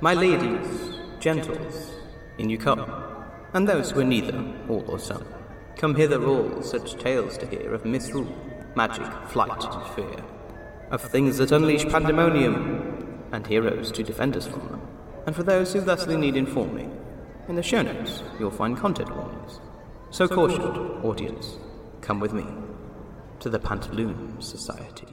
My ladies, gentles, in you come, and those who are neither, all or some. Come hither all such tales to hear of misrule, magic, flight, and fear. Of things that unleash pandemonium, and heroes to defend us from them. And for those who thusly need informing, in the show notes you'll find content warnings. So cautioned, audience, come with me to the Pantaloon Society.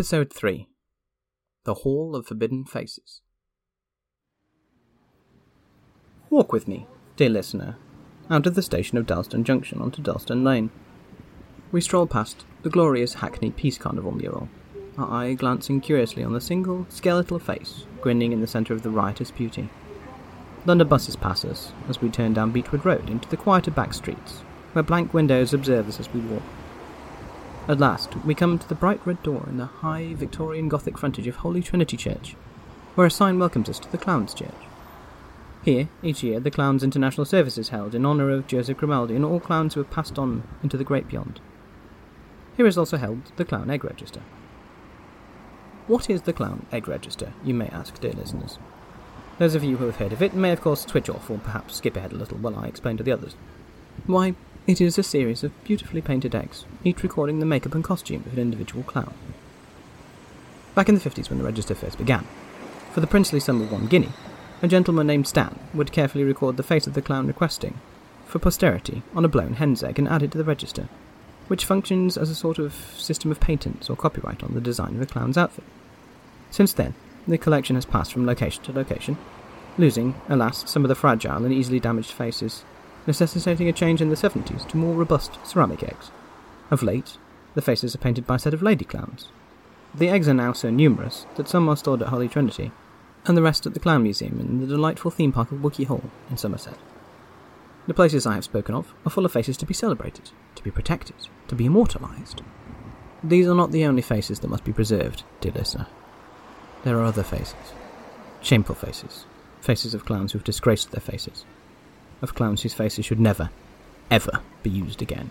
Episode 3 The Hall of Forbidden Faces. Walk with me, dear listener, out of the station of Dalston Junction onto Dalston Lane. We stroll past the glorious Hackney Peace Carnival mural, our eye glancing curiously on the single, skeletal face grinning in the centre of the riotous beauty. London buses pass us as we turn down Beechwood Road into the quieter back streets, where blank windows observe us as we walk. At last, we come to the bright red door in the high Victorian Gothic frontage of Holy Trinity Church, where a sign welcomes us to the Clowns Church. Here, each year, the Clowns International Service is held in honour of Joseph Grimaldi and all clowns who have passed on into the great beyond. Here is also held the Clown Egg Register. What is the Clown Egg Register, you may ask, dear listeners? Those of you who have heard of it may, of course, switch off or perhaps skip ahead a little while I explain to the others. Why, it is a series of beautifully painted eggs, each recording the makeup and costume of an individual clown. Back in the 50s, when the register first began, for the princely sum of one guinea, a gentleman named Stan would carefully record the face of the clown requesting, for posterity, on a blown hen's egg and add it to the register, which functions as a sort of system of patents or copyright on the design of the clown's outfit. Since then, the collection has passed from location to location, losing, alas, some of the fragile and easily damaged faces necessitating a change in the 70s to more robust ceramic eggs. Of late, the faces are painted by a set of lady clowns. The eggs are now so numerous that some are stored at Holy Trinity, and the rest at the Clown Museum in the delightful theme park of Wookey Hole in Somerset. The places I have spoken of are full of faces to be celebrated, to be protected, to be immortalised. These are not the only faces that must be preserved, dear listener. There are other faces. Shameful faces. Faces of clowns who have disgraced their faces of clowns whose faces should never, ever be used again.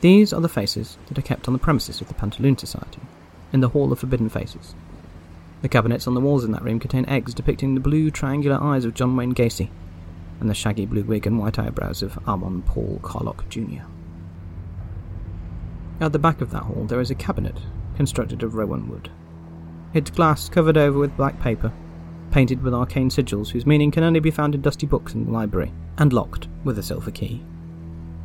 These are the faces that are kept on the premises of the Pantaloon Society, in the Hall of Forbidden Faces. The cabinets on the walls in that room contain eggs depicting the blue triangular eyes of John Wayne Gacy, and the shaggy blue wig and white eyebrows of Armand Paul Carlock Jr. At the back of that hall there is a cabinet constructed of rowan wood. Its glass covered over with black paper painted with arcane sigils whose meaning can only be found in dusty books in the library, and locked with a silver key.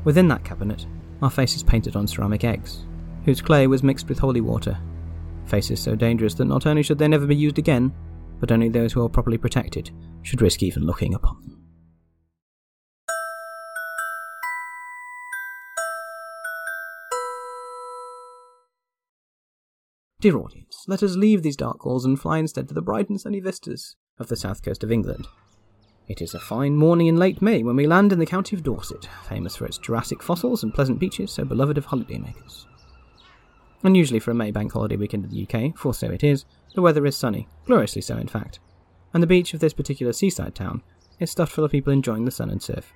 Within that cabinet are faces painted on ceramic eggs, whose clay was mixed with holy water. Faces so dangerous that not only should they never be used again, but only those who are properly protected should risk even looking upon them. Dear audience, let us leave these dark halls and fly instead to the bright and sunny vistas of the south coast of England. It is a fine morning in late May when we land in the county of Dorset, famous for its Jurassic fossils and pleasant beaches so beloved of holidaymakers. Unusually for a May bank holiday weekend in the UK, for so it is, the weather is sunny, gloriously so in fact, and the beach of this particular seaside town is stuffed full of people enjoying the sun and surf.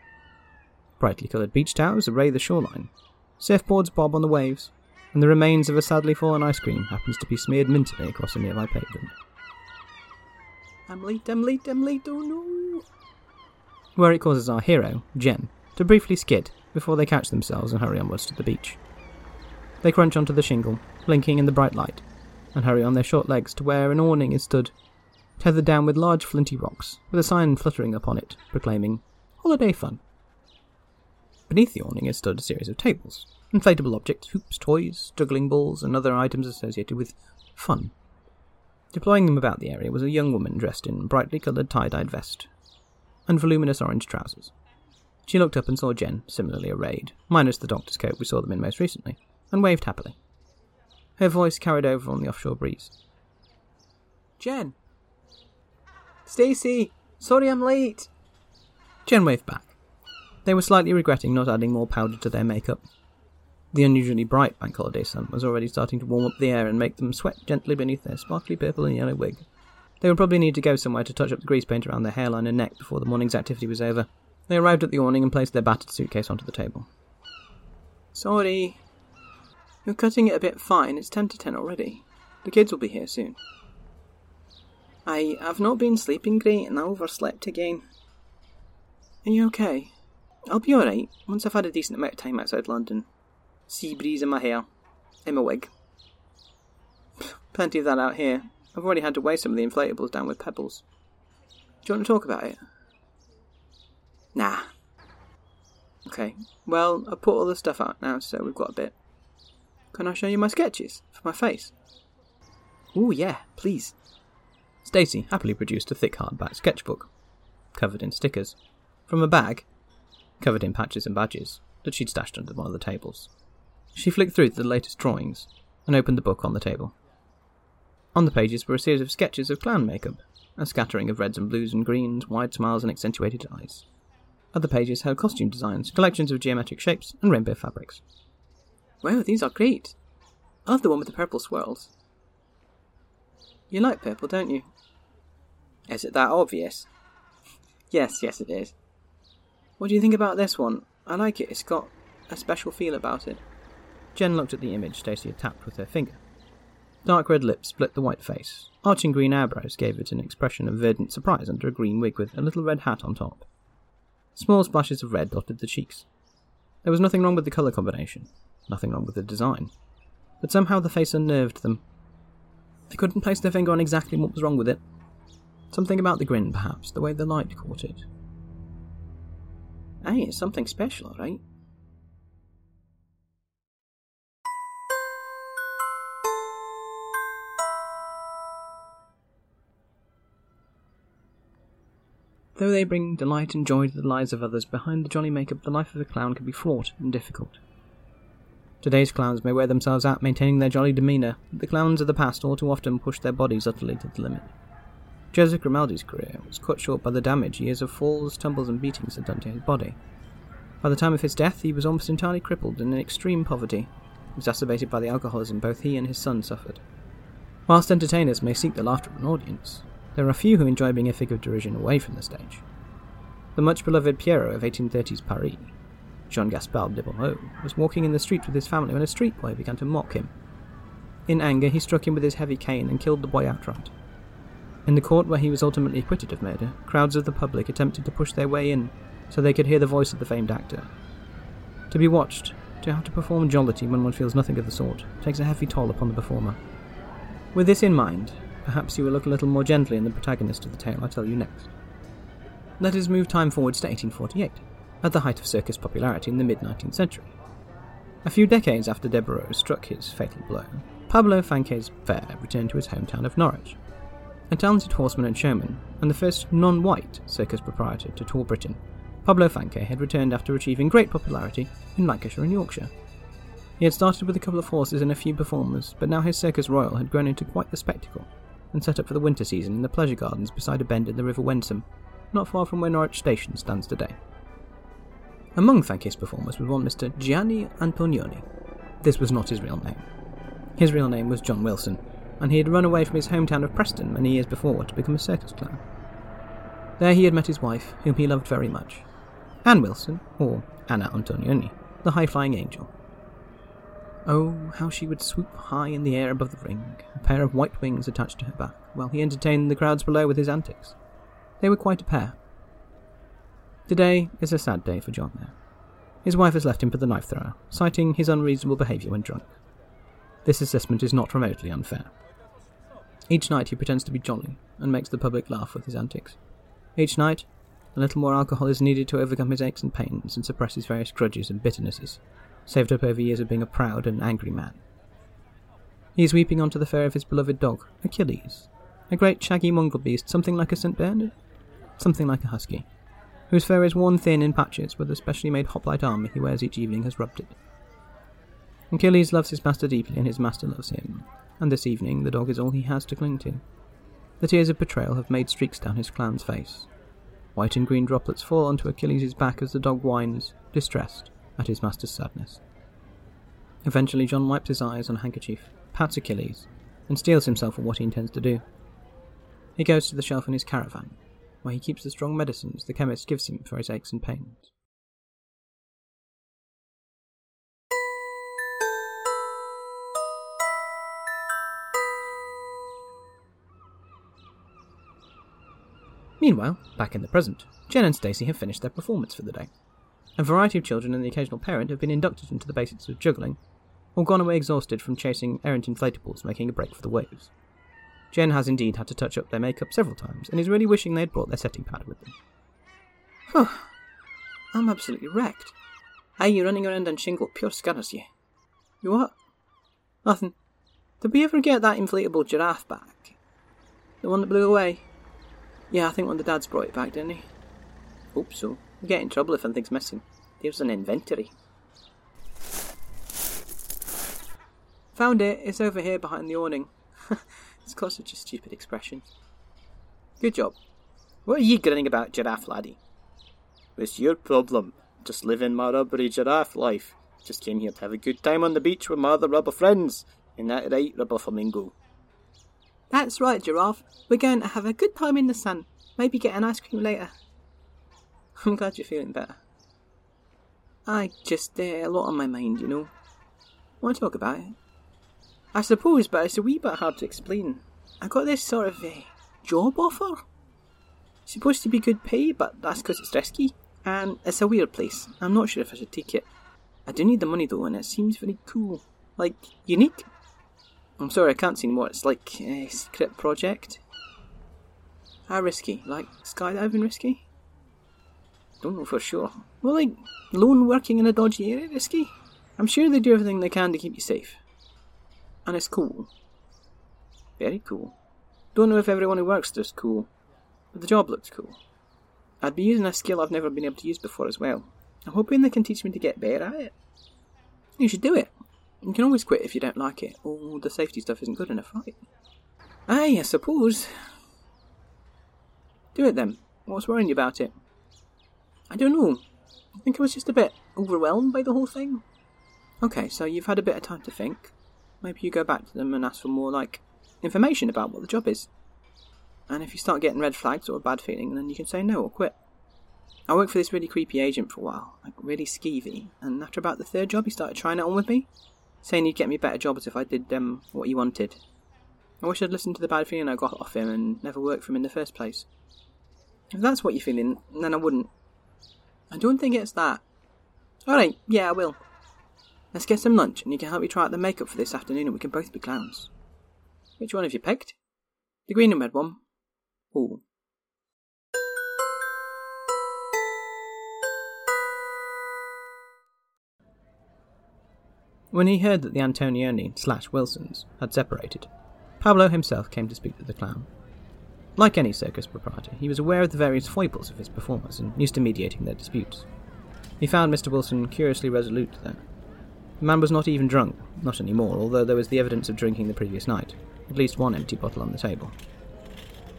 Brightly coloured beach towers array the shoreline, surfboards bob on the waves, and the remains of a sadly fallen ice cream happens to be smeared mintily across a nearby pavement. I'm late, I'm late, I'm late, oh no! Where it causes our hero, Jen, to briefly skid before they catch themselves and hurry onwards to the beach. They crunch onto the shingle, blinking in the bright light, and hurry on their short legs to where an awning is stood, tethered down with large flinty rocks, with a sign fluttering upon it proclaiming Holiday Fun. Beneath the awning is stood a series of tables, inflatable objects, hoops, toys, juggling balls, and other items associated with fun. Deploying them about the area was a young woman dressed in brightly coloured tie dyed vest and voluminous orange trousers. She looked up and saw Jen, similarly arrayed, minus the doctor's coat we saw them in most recently, and waved happily. Her voice carried over on the offshore breeze. Jen! Stacy! Sorry I'm late! Jen waved back. They were slightly regretting not adding more powder to their makeup. The unusually bright bank holiday sun was already starting to warm up the air and make them sweat gently beneath their sparkly purple and yellow wig. They would probably need to go somewhere to touch up the grease paint around their hairline and neck before the morning's activity was over. They arrived at the awning and placed their battered suitcase onto the table. Sorry. You're cutting it a bit fine. It's ten to ten already. The kids will be here soon. I have not been sleeping great and I overslept again. Are you okay? I'll be alright once I've had a decent amount of time outside London. Sea breeze in my hair. In my wig. Plenty of that out here. I've already had to weigh some of the inflatables down with pebbles. Do you want to talk about it? Nah. Okay, well, I've put all the stuff out now, so we've got a bit. Can I show you my sketches for my face? Oh, yeah, please. Stacy happily produced a thick hardback sketchbook, covered in stickers, from a bag, covered in patches and badges, that she'd stashed under one of the tables. She flicked through the latest drawings and opened the book on the table. On the pages were a series of sketches of clown makeup, a scattering of reds and blues and greens, wide smiles and accentuated eyes. Other pages held costume designs, collections of geometric shapes, and rainbow fabrics. Wow, these are great! I love the one with the purple swirls. You like purple, don't you? Is it that obvious? yes, yes, it is. What do you think about this one? I like it, it's got a special feel about it. Jen looked at the image Stacy had tapped with her finger. Dark red lips split the white face. Arching green eyebrows gave it an expression of verdant surprise under a green wig with a little red hat on top. Small splashes of red dotted the cheeks. There was nothing wrong with the colour combination, nothing wrong with the design. But somehow the face unnerved them. They couldn't place their finger on exactly what was wrong with it. Something about the grin, perhaps, the way the light caught it. Hey, it's something special, right? Though they bring delight and joy to the lives of others, behind the jolly makeup, the life of a clown can be fraught and difficult. Today's clowns may wear themselves out maintaining their jolly demeanour, but the clowns of the past all too often push their bodies utterly to the limit. Joseph Grimaldi's career was cut short by the damage years of falls, tumbles, and beatings had done to his body. By the time of his death, he was almost entirely crippled and in extreme poverty, exacerbated by the alcoholism both he and his son suffered. Whilst entertainers may seek the laughter of an audience, there are few who enjoy being a figure of derision away from the stage. The much beloved Pierrot of 1830s Paris, Jean Gaspard Deburau, was walking in the street with his family when a street boy began to mock him. In anger, he struck him with his heavy cane and killed the boy outright. In the court where he was ultimately acquitted of murder, crowds of the public attempted to push their way in so they could hear the voice of the famed actor. To be watched, to have to perform jollity when one feels nothing of the sort, takes a heavy toll upon the performer. With this in mind, Perhaps you will look a little more gently in the protagonist of the tale I tell you next. Let us move time forwards to 1848, at the height of circus popularity in the mid 19th century. A few decades after Deburau struck his fatal blow, Pablo Fanque's fair returned to his hometown of Norwich. A talented horseman and showman, and the first non white circus proprietor to tour Britain, Pablo Fanque had returned after achieving great popularity in Lancashire and Yorkshire. He had started with a couple of horses and a few performers, but now his Circus Royal had grown into quite the spectacle, and set up for the winter season in the pleasure gardens beside a bend in the River Wensum, not far from where Norwich Station stands today. Among Fanque's performers was one Mr. Gianni Antonioni. This was not his real name. His real name was John Wilson, and he had run away from his hometown of Preston many years before to become a circus clown. There he had met his wife, whom he loved very much, Anne Wilson, or Anna Antonioni, the high flying angel. Oh, how she would swoop high in the air above the ring, a pair of white wings attached to her back, while he entertained the crowds below with his antics. They were quite a pair. Today is a sad day for John there. His wife has left him for the knife thrower, citing his unreasonable behaviour when drunk. This assessment is not remotely unfair. Each night he pretends to be jolly and makes the public laugh with his antics. Each night, a little more alcohol is needed to overcome his aches and pains and suppress his various grudges and bitternesses, saved up over years of being a proud and angry man. He is weeping onto the fur of his beloved dog, Achilles, a great shaggy mongrel beast, something like a St. Bernard, something like a husky, whose fur is worn thin in patches where the specially made hoplite armour he wears each evening has rubbed it. Achilles loves his master deeply, and his master loves him, and this evening the dog is all he has to cling to. The tears of betrayal have made streaks down his clown's face. White and green droplets fall onto Achilles' back as the dog whines, distressed, at his master's sadness. Eventually, John wipes his eyes on a handkerchief, pats Achilles, and steels himself for what he intends to do. He goes to the shelf in his caravan, where he keeps the strong medicines the chemist gives him for his aches and pains. Meanwhile, back in the present, Jen and Stacy have finished their performance for the day. A variety of children and the occasional parent have been inducted into the basics of juggling, or gone away exhausted from chasing errant inflatables making a break for the waves. Jen has indeed had to touch up their makeup several times, and is really wishing they had brought their setting powder with them. Huh. I'm absolutely wrecked. Are you running around on shingle pure scanners, you? You what? Nothing. Did we ever get that inflatable giraffe back? The one that blew away? Yeah, I think one of the dads brought it back, didn't he? Hope so. We get in trouble if anything's missing. There's an inventory. Found it. It's over here behind the awning. it's got such a stupid expression. Good job. What are you grinning about, giraffe laddie? It's your problem. Just living my rubbery giraffe life. Just came here to have a good time on the beach with my other rubber friends. Isn't that right, rubber flamingo? That's right, Giraffe. We're going to have a good time in the sun. Maybe get an ice cream later. I'm glad you're feeling better. I just uh, a lot on my mind, you know. Want to talk about it? I suppose, but it's a wee bit hard to explain. I got this sort of uh, job offer. It's supposed to be good pay, but that's because it's risky, and it's a weird place. I'm not sure if I should take it. I do need the money though, and it seems very cool, like unique. I'm sorry, I can't see what it's like. A secret project. How risky? Like skydiving risky? Don't know for sure. Well, like lone working in a dodgy area risky? I'm sure they do everything they can to keep you safe. And it's cool. Very cool. Don't know if everyone who works there's cool, but the job looks cool. I'd be using a skill I've never been able to use before as well. I'm hoping they can teach me to get better at it. You should do it. You can always quit if you don't like it, or the safety stuff isn't good enough, right? Aye, I suppose. Do it then. What's worrying you about it? I don't know. I think I was just a bit overwhelmed by the whole thing. Okay, so you've had a bit of time to think. Maybe you go back to them and ask for more, like, information about what the job is. And if you start getting red flags or a bad feeling, then you can say no or quit. I worked for this really creepy agent for a while, like really skeevy, and after about the third job, he started trying it on with me saying he'd get me a better jobs if I did um, what he wanted. I wish I'd listened to the bad feeling I got off him and never worked for him in the first place. If that's what you're feeling, then I wouldn't. I don't think it's that. Alright, yeah, I will. Let's get some lunch and you can help me try out the makeup for this afternoon and we can both be clowns. Which one have you picked? The green and red one? Ooh, When he heard that the Antonioni slash Wilsons had separated, Pablo himself came to speak to the clown. Like any circus proprietor, he was aware of the various foibles of his performers and used to mediating their disputes. He found Mr. Wilson curiously resolute, though. The man was not even drunk, not any more, although there was the evidence of drinking the previous night, at least one empty bottle on the table.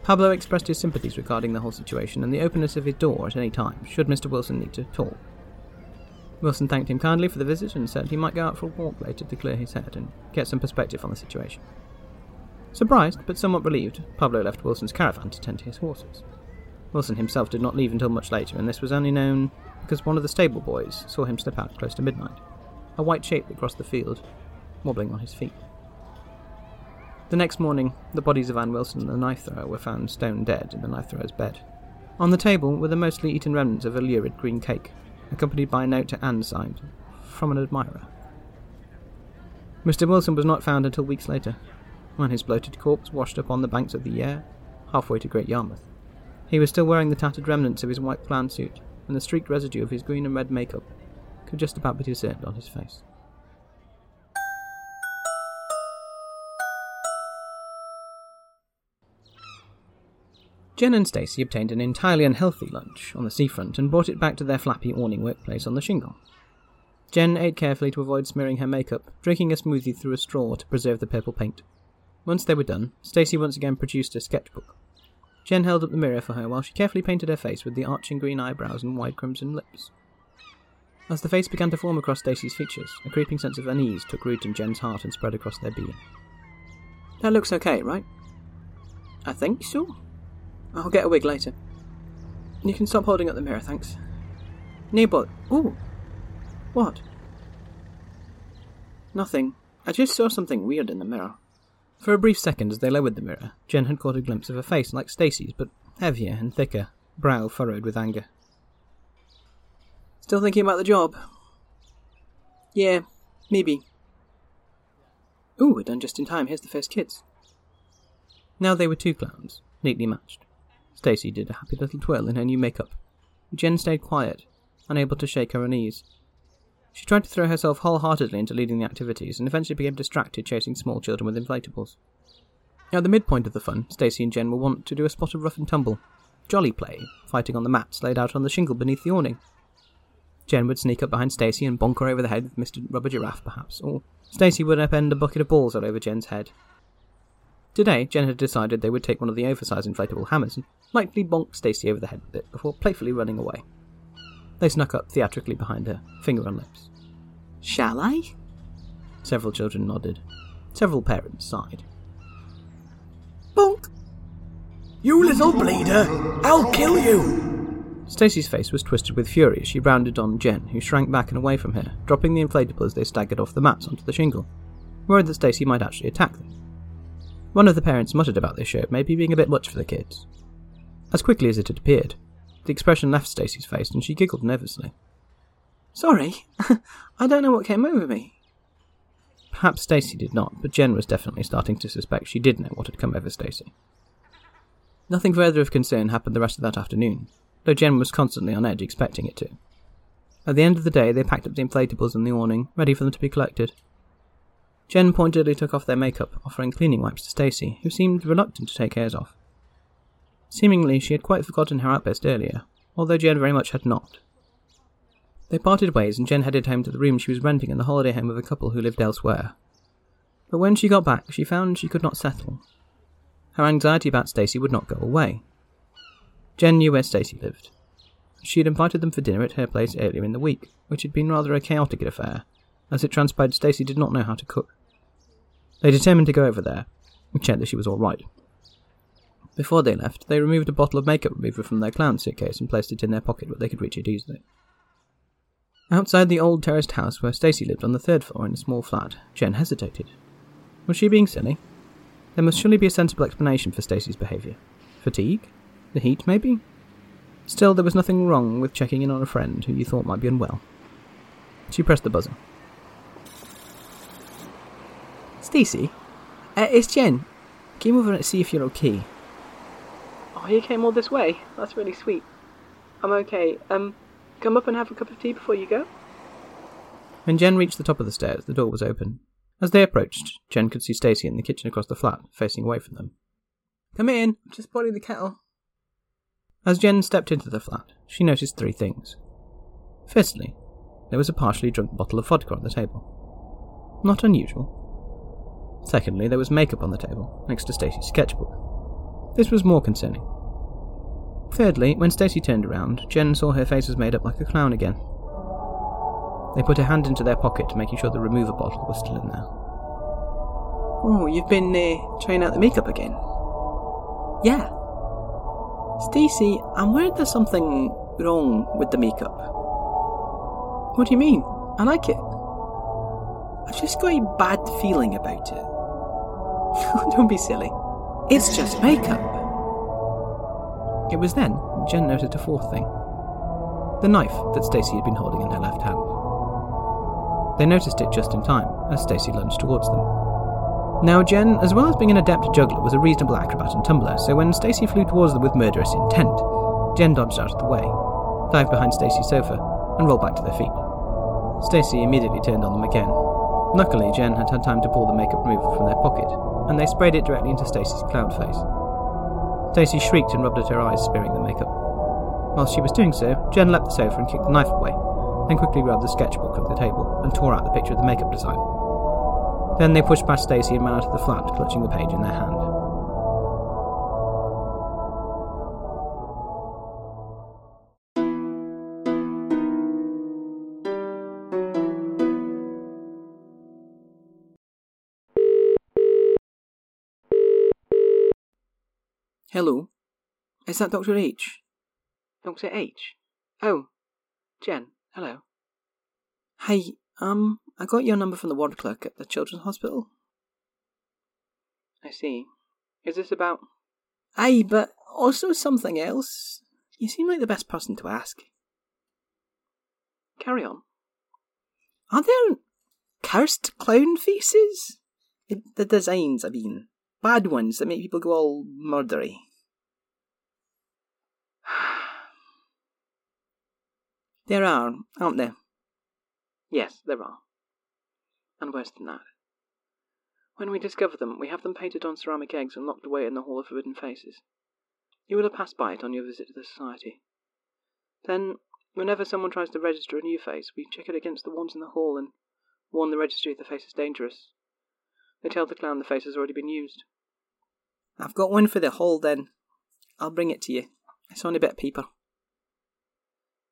Pablo expressed his sympathies regarding the whole situation and the openness of his door at any time, should Mr. Wilson need to talk. Wilson thanked him kindly for the visit and said he might go out for a walk later to clear his head and get some perspective on the situation. Surprised, but somewhat relieved, Pablo left Wilson's caravan to tend to his horses. Wilson himself did not leave until much later, and this was only known because one of the stable boys saw him slip out close to midnight, a white shape that crossed the field, wobbling on his feet. The next morning, the bodies of Anne Wilson and the knife thrower were found stone dead in the knife thrower's bed. On the table were the mostly eaten remnants of a lurid green cake, accompanied by a note to Anne signed, from an admirer. Mr. Wilson was not found until weeks later. When his bloated corpse washed up on the banks of the Yare, halfway to Great Yarmouth. He was still wearing the tattered remnants of his white clown suit, and the streaked residue of his green and red makeup could just about be discerned on his face. Jen and Stacy obtained an entirely unhealthy lunch on the seafront and brought it back to their flappy awning workplace on the shingle. Jen ate carefully to avoid smearing her makeup, drinking a smoothie through a straw to preserve the purple paint. Once they were done, Stacy once again produced a sketchbook. Jen held up the mirror for her while she carefully painted her face with the arching green eyebrows and wide crimson lips. As the face began to form across Stacy's features, a creeping sense of unease took root in Jen's heart and spread across their being. That looks okay, right? I think so. I'll get a wig later. You can stop holding up the mirror, thanks. Neighbour. Ooh. What? Nothing. I just saw something weird in the mirror. For a brief second, as they lowered the mirror, Jen had caught a glimpse of a face like Stacy's, but heavier and thicker, brow furrowed with anger. Still thinking about the job? Yeah, maybe. Ooh, we're done just in time. Here's the first kids. Now they were two clowns, neatly matched. Stacy did a happy little twirl in her new makeup. Jen stayed quiet, unable to shake her unease. She tried to throw herself wholeheartedly into leading the activities and eventually became distracted chasing small children with inflatables. At the midpoint of the fun, Stacy and Jen were wont to do a spot of rough and tumble. Jolly play, fighting on the mats laid out on the shingle beneath the awning. Jen would sneak up behind Stacy and bonk her over the head with Mr. Rubber Giraffe, perhaps, or Stacy would upend a bucket of balls all over Jen's head. Today, Jen had decided they would take one of the oversized inflatable hammers and lightly bonk Stacy over the head with it before playfully running away. They snuck up theatrically behind her, finger on lips. Shall I? Several children nodded. Several parents sighed. Bonk! You little bleeder! I'll kill you! Stacy's face was twisted with fury as she rounded on Jen, who shrank back and away from her, dropping the inflatable as they staggered off the mats onto the shingle, worried that Stacy might actually attack them. One of the parents muttered about this show maybe being a bit much for the kids. As quickly as it had appeared, the expression left Stacy's face and she giggled nervously. Sorry, I don't know what came over me. Perhaps Stacy did not, but Jen was definitely starting to suspect she did know what had come over Stacy. Nothing further of concern happened the rest of that afternoon, though Jen was constantly on edge expecting it to. At the end of the day, they packed up the inflatables and the awning, ready for them to be collected. Jen pointedly took off their makeup, offering cleaning wipes to Stacy, who seemed reluctant to take hers off. Seemingly, she had quite forgotten her outburst earlier, although Jen very much had not. They parted ways, and Jen headed home to the room she was renting in the holiday home of a couple who lived elsewhere. But when she got back, she found she could not settle. Her anxiety about Stacy would not go away. Jen knew where Stacy lived. She had invited them for dinner at her place earlier in the week, which had been rather a chaotic affair, as it transpired Stacy did not know how to cook. They determined to go over there and check that she was all right. Before they left, they removed a bottle of makeup remover from their clown suitcase and placed it in their pocket where they could reach it easily. Outside the old terraced house where Stacy lived on the third floor in a small flat, Jen hesitated. Was she being silly? There must surely be a sensible explanation for Stacy's behaviour. Fatigue? The heat, maybe? Still, there was nothing wrong with checking in on a friend who you thought might be unwell. She pressed the buzzer. Stacy? Uh, it's Jen. Came over to see if you're okay. Oh, you came all this way? That's really sweet. I'm okay. Um, come up and have a cup of tea before you go? When Jen reached the top of the stairs, the door was open. As they approached, Jen could see Stacy in the kitchen across the flat, facing away from them. Come in, I'm just boiling the kettle. As Jen stepped into the flat, she noticed three things. Firstly, there was a partially drunk bottle of vodka on the table. Not unusual. Secondly, there was makeup on the table, next to Stacy's sketchbook. This was more concerning. Thirdly, when Stacy turned around, Jen saw her face was made up like a clown again. They put a hand into their pocket, making sure the remover bottle was still in there. Oh, you've been uh, trying out the makeup again? Yeah. Stacy, I'm worried there's something wrong with the makeup. What do you mean? I like it. I've just got a bad feeling about it. Don't be silly. It's just makeup. It was then Jen noticed a fourth thing the knife that Stacy had been holding in her left hand. They noticed it just in time as Stacy lunged towards them. Now, Jen, as well as being an adept juggler, was a reasonable acrobat and tumbler, so when Stacy flew towards them with murderous intent, Jen dodged out of the way, dived behind Stacy's sofa, and rolled back to their feet. Stacy immediately turned on them again. Luckily, Jen had had time to pull the makeup remover from their pocket, and they sprayed it directly into Stacy's clown face. Stacy shrieked and rubbed at her eyes, smearing the makeup. While she was doing so, Jen leapt the sofa and kicked the knife away, then quickly grabbed the sketchbook from the table and tore out the picture of the makeup design. Then they pushed past Stacy and ran out of the flat, clutching the page in their hand. Is that Dr. H? Dr. H? Oh, Jen, hello. Hey, um, I got your number from the ward clerk at the children's hospital. I see. Is this about. Aye, but also something else. You seem like the best person to ask. Carry on. Are there cursed clown faces? The designs, I mean. Bad ones that make people go all murdery. There are, aren't there? Yes, there are. And worse than that. When we discover them, we have them painted on ceramic eggs and locked away in the Hall of Forbidden Faces. You will have passed by it on your visit to the Society. Then, whenever someone tries to register a new face, we check it against the ones in the hall and warn the registry if the face is dangerous. They tell the clown the face has already been used. I've got one for the hall then. I'll bring it to you. It's on a bit of paper.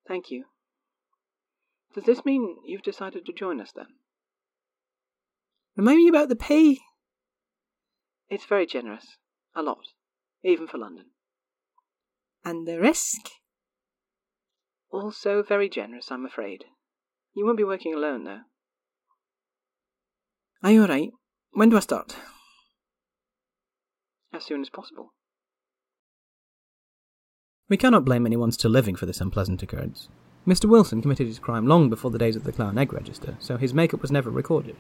Thank you. Does this mean you've decided to join us then? Remind me about the pay. It's very generous. A lot. Even for London. And the risk? Also very generous, I'm afraid. You won't be working alone, though. Are you alright? When do I start? As soon as possible. We cannot blame anyone still living for this unpleasant occurrence. Mr. Wilson committed his crime long before the days of the Clown Egg Register, so his makeup was never recorded.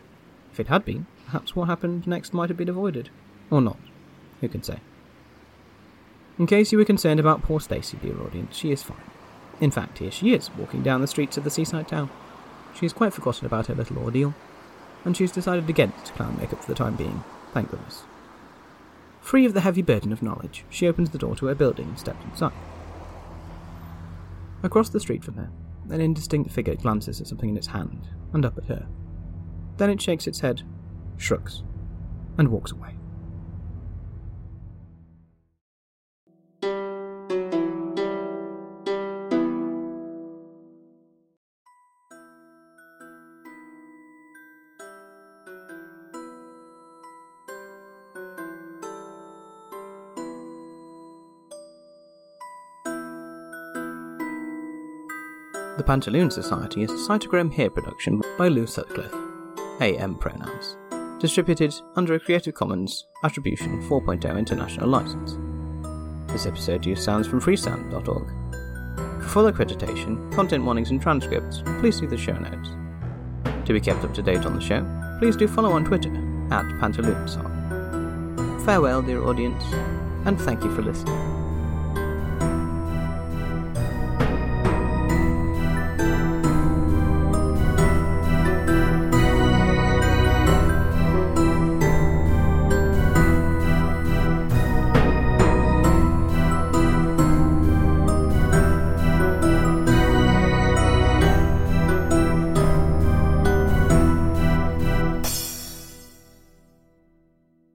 If it had been, perhaps what happened next might have been avoided. Or not. Who can say? In case you were concerned about poor Stacy, dear audience, she is fine. In fact, here she is, walking down the streets of the seaside town. She has quite forgotten about her little ordeal, and she has decided against clown makeup for the time being, thank goodness. Free of the heavy burden of knowledge, she opens the door to her building and steps inside. Across the street from her, an indistinct figure glances at something in its hand, and up at her. Then it shakes its head, shrugs, and walks away. Pantaloon Society is a Cytochrome Hear production by Lou Sutcliffe. AM pronouns. Distributed under a Creative Commons Attribution 4.0 International License. This episode used sounds from freesound.org. For full accreditation, content warnings, and transcripts, please see the show notes. To be kept up to date on the show, please do follow on Twitter at Pantaloonsong. Farewell, dear audience, and thank you for listening.